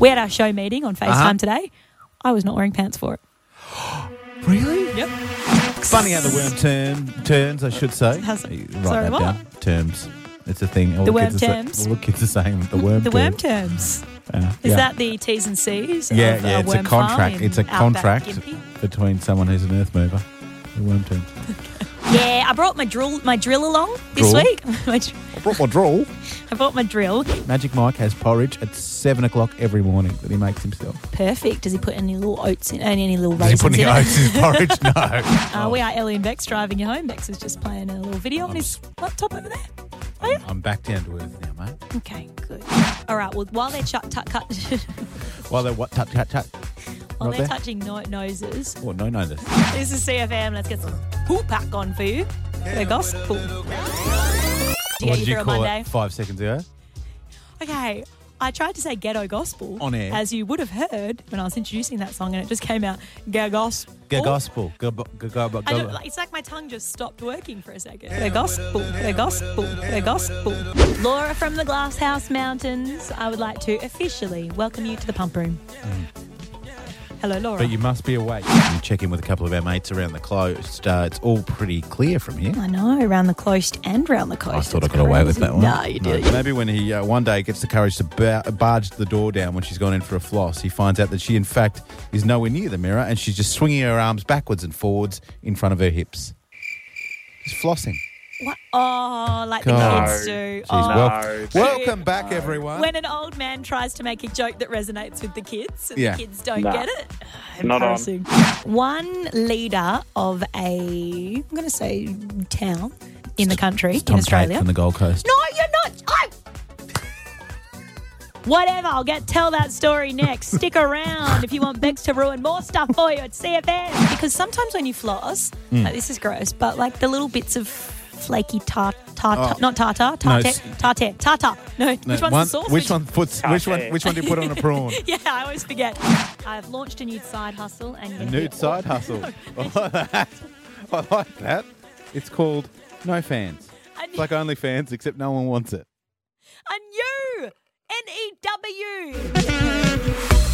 We had our show meeting on FaceTime Uh-huh. today. I was not wearing pants for it. Really? Yep. Funny how the worm turn, turns, I should say. You write sorry, that what? down. Terms. It's a thing. All The kids worm are sa- terms? all the kids are saying the worm The worm terms. terms. Yeah. Is Yeah. that the T's and C's? Yeah, of, yeah, uh, it's a Worm Farm contract. in It's a Outback contract Gympie? between someone who's an earth mover. The worm terms. Yeah, I brought my drill, my drill along this Drill? week. I brought my drawl. I brought my drill. Magic Mike has porridge at seven o'clock every morning that he makes himself. Perfect. Does he put any little oats in? Any little Does he raisins put any in oats in his porridge? No. Uh, we are Ellie and Bex driving you home. Bex is just playing a little video on his laptop over there. Oh, yeah? I'm back down to earth now, mate. Okay, good. All right. Well, while they're ch- tut- cut, While they're what? Tut, tut, tut. while Right they're there? touching no- noses, Oh, no, no, this. this is CFM. Let's get some pool pack on for you. The gospel. Did you What get did you you through a call Monday? it five seconds ago? Okay. I tried to say ghetto gospel On air. as you would have heard when I was introducing that song, and it just came out ghetto gospel. Go gospel. Go, go, go, go, I don't, like, it's like my tongue just stopped working for a second. The gospel, the gospel, the gospel. Laura from the Glasshouse Mountains, I would like to officially welcome you to the pump room. Mm. Hello, Laura. But you must be awake. You check in with a couple of our mates around the coast. Uh, it's all pretty clear from here. I know, around the coast and round the coast. I thought I It's got away with crazy. that one. No, you did. Maybe when he uh, one day gets the courage to bar- barge the door down when she's gone in for a floss, he finds out that she, in fact, is nowhere near the mirror and she's just swinging her arms backwards and forwards in front of her hips. Just flossing. What? Oh, like God. the kids do. Jeez, oh. wel- welcome back, everyone. When an old man tries to make a joke that resonates with the kids and Yeah. the kids don't Nah. get it. Not on. Embarrassing. One leader of a, I'm going to say, town in the country, in Tom Tate Australia. from the Gold Coast. No, you're not. I... Whatever, I'll get tell that story next. Stick around if you want Bex to ruin more stuff for you at CFM. Because sometimes when you floss, Mm. like, this is gross, but like the little bits of flaky tar, tar, Oh. not tartar, No, tartar, it's- tartar, tartar. No, No, which one's one- the sauce? Which one puts? Which one? Which one do you put on a prawn? Yeah, I always forget. I've launched a new side hustle and A nude side hustle. I like that. I like that. It's called No Fans. A, It's like OnlyFans, except no one wants it. a new N E W.